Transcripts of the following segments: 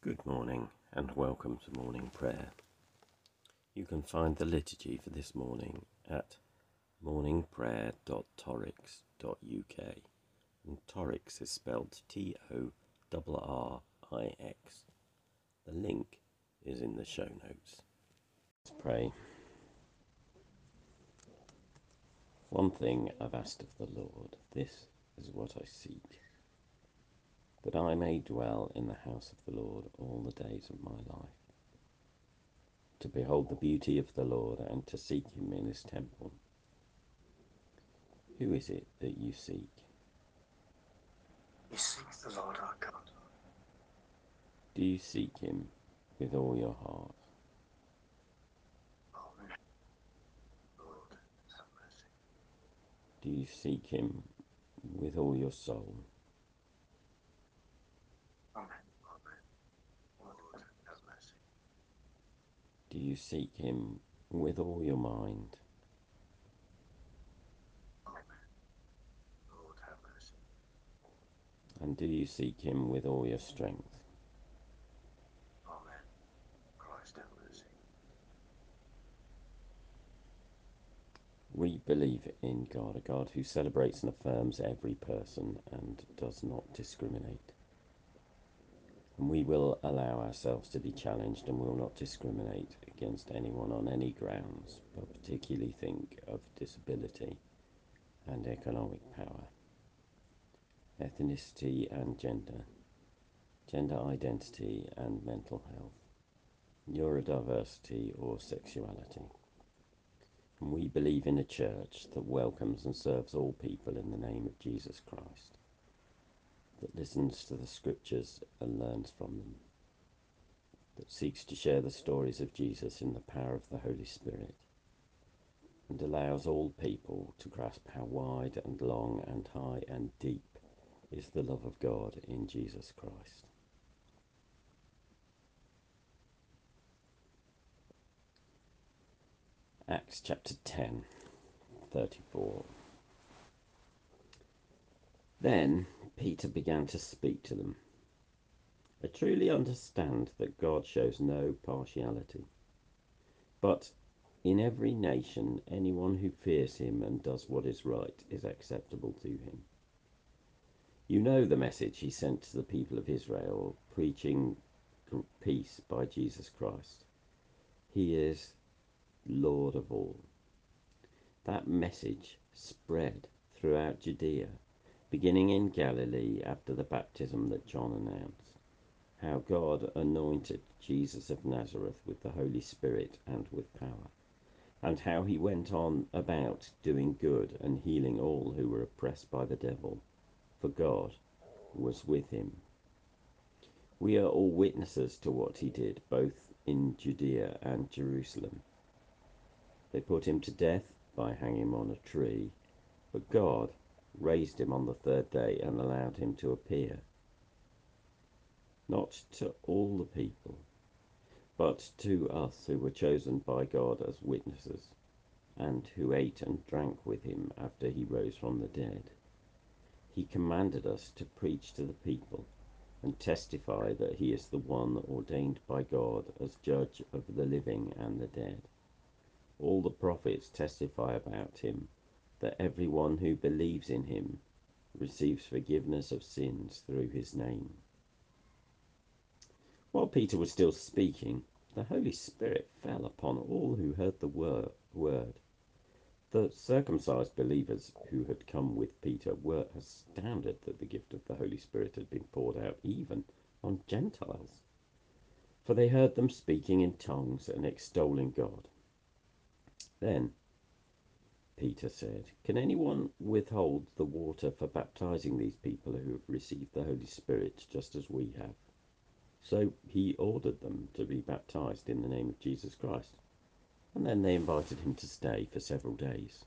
Good morning and welcome to morning prayer. You can find the liturgy for this morning at morningprayer.torrix.uk and Torrix is spelled T O R R I X. The link is in the show notes. Let's pray. One thing I've asked of the Lord, this is what I seek that I may dwell in the house of the Lord all the days of my life, to behold the beauty of the Lord and to seek him in his temple. Who is it that you seek? We seek the Lord our God. Do you seek him with all your heart? Lord. Do you seek him with all your soul? Amen. Amen. Lord, have mercy. Do you seek him with all your mind? Amen. Lord, have mercy. And do you seek him with all your strength? Amen. Christ, have mercy. We believe in God, a God who celebrates and affirms every person and does not discriminate. And we will allow ourselves to be challenged and will not discriminate against anyone on any grounds, but particularly think of disability and economic power, ethnicity and gender, gender identity and mental health, neurodiversity or sexuality. And we believe in a church that welcomes and serves all people in the name of Jesus Christ that listens to the scriptures and learns from them, that seeks to share the stories of Jesus in the power of the Holy Spirit, and allows all people to grasp how wide and long and high and deep is the love of God in Jesus Christ. Acts chapter 10, 34. Then Peter began to speak to them. I truly understand that God shows no partiality. But in every nation, anyone who fears him and does what is right is acceptable to him. You know the message he sent to the people of Israel, preaching peace by Jesus Christ. He is Lord of all. That message spread throughout Judea beginning in Galilee after the baptism that John announced, how God anointed Jesus of Nazareth with the Holy Spirit and with power, and how he went on about doing good and healing all who were oppressed by the devil, for God was with him. We are all witnesses to what he did, both in Judea and Jerusalem. They put him to death by hanging him on a tree, but God raised him on the third day and allowed him to appear, not to all the people, but to us who were chosen by God as witnesses, and who ate and drank with him after he rose from the dead. He commanded us to preach to the people and testify that he is the one ordained by God as judge of the living and the dead. All the prophets testify about him that everyone who believes in him receives forgiveness of sins through his name. While Peter was still speaking, the Holy Spirit fell upon all who heard the word. The circumcised believers who had come with Peter were astounded that the gift of the Holy Spirit had been poured out even on Gentiles, for they heard them speaking in tongues and extolling God. Then Peter said, Can anyone withhold the water for baptizing these people who have received the Holy Spirit just as we have? So he ordered them to be baptized in the name of Jesus Christ. And then they invited him to stay for several days.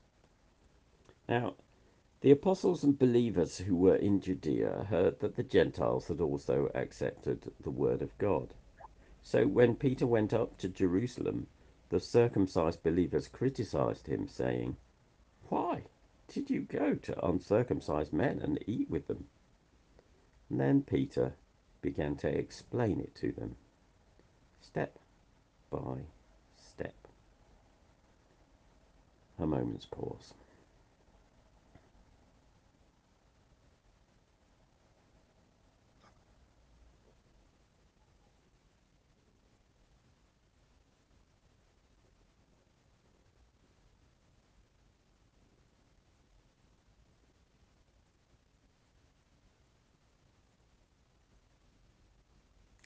Now, the apostles and believers who were in Judea heard that the Gentiles had also accepted the word of God. So when Peter went up to Jerusalem, the circumcised believers criticized him, saying, why did you go to uncircumcised men and eat with them? And then Peter began to explain it to them, step by step. A moment's pause.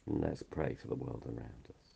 And let's pray for the world around us.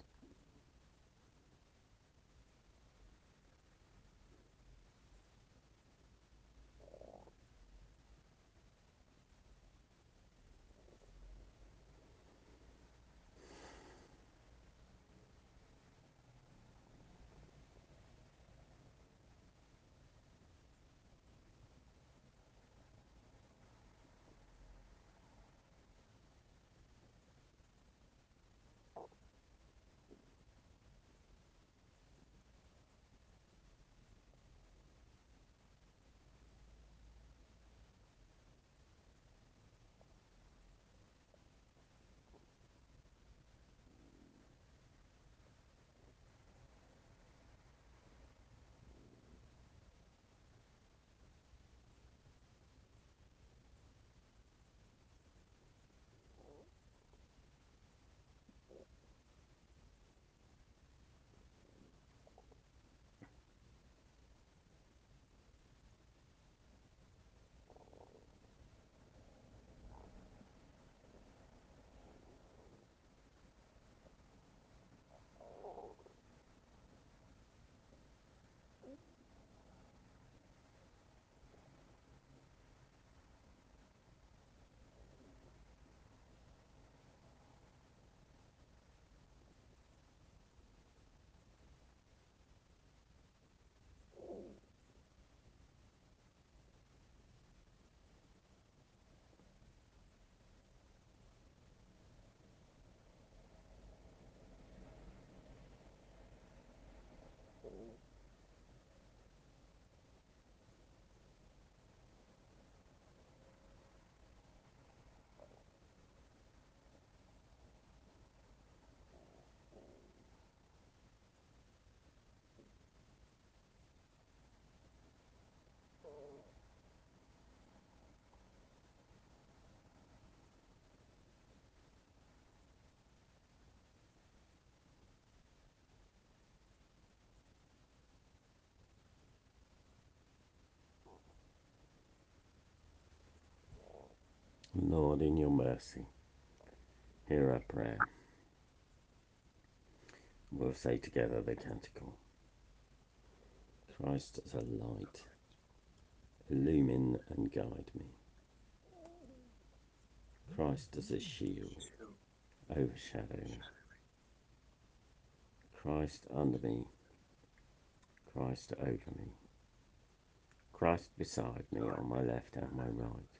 Lord, in your mercy, hear our prayer. We'll say together the canticle. Christ as a light, illumine and guide me. Christ as a shield, overshadow me. Christ under me, Christ over me. Christ beside me on my left and my right.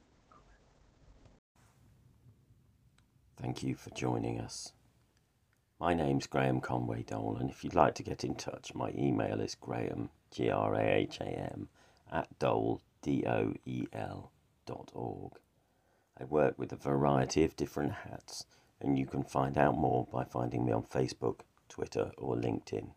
Thank you for joining us. My name's Graham Conway Doel, and if you'd like to get in touch, my email is graham, G R A H A M, at doel, D O E L, dot org. I work with a variety of different hats, and you can find out more by finding me on Facebook, Twitter, or LinkedIn.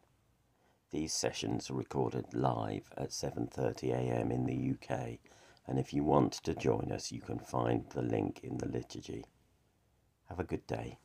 These sessions are recorded live at 7:30 a.m. in the UK, and if you want to join us, you can find the link in the liturgy. Have a good day.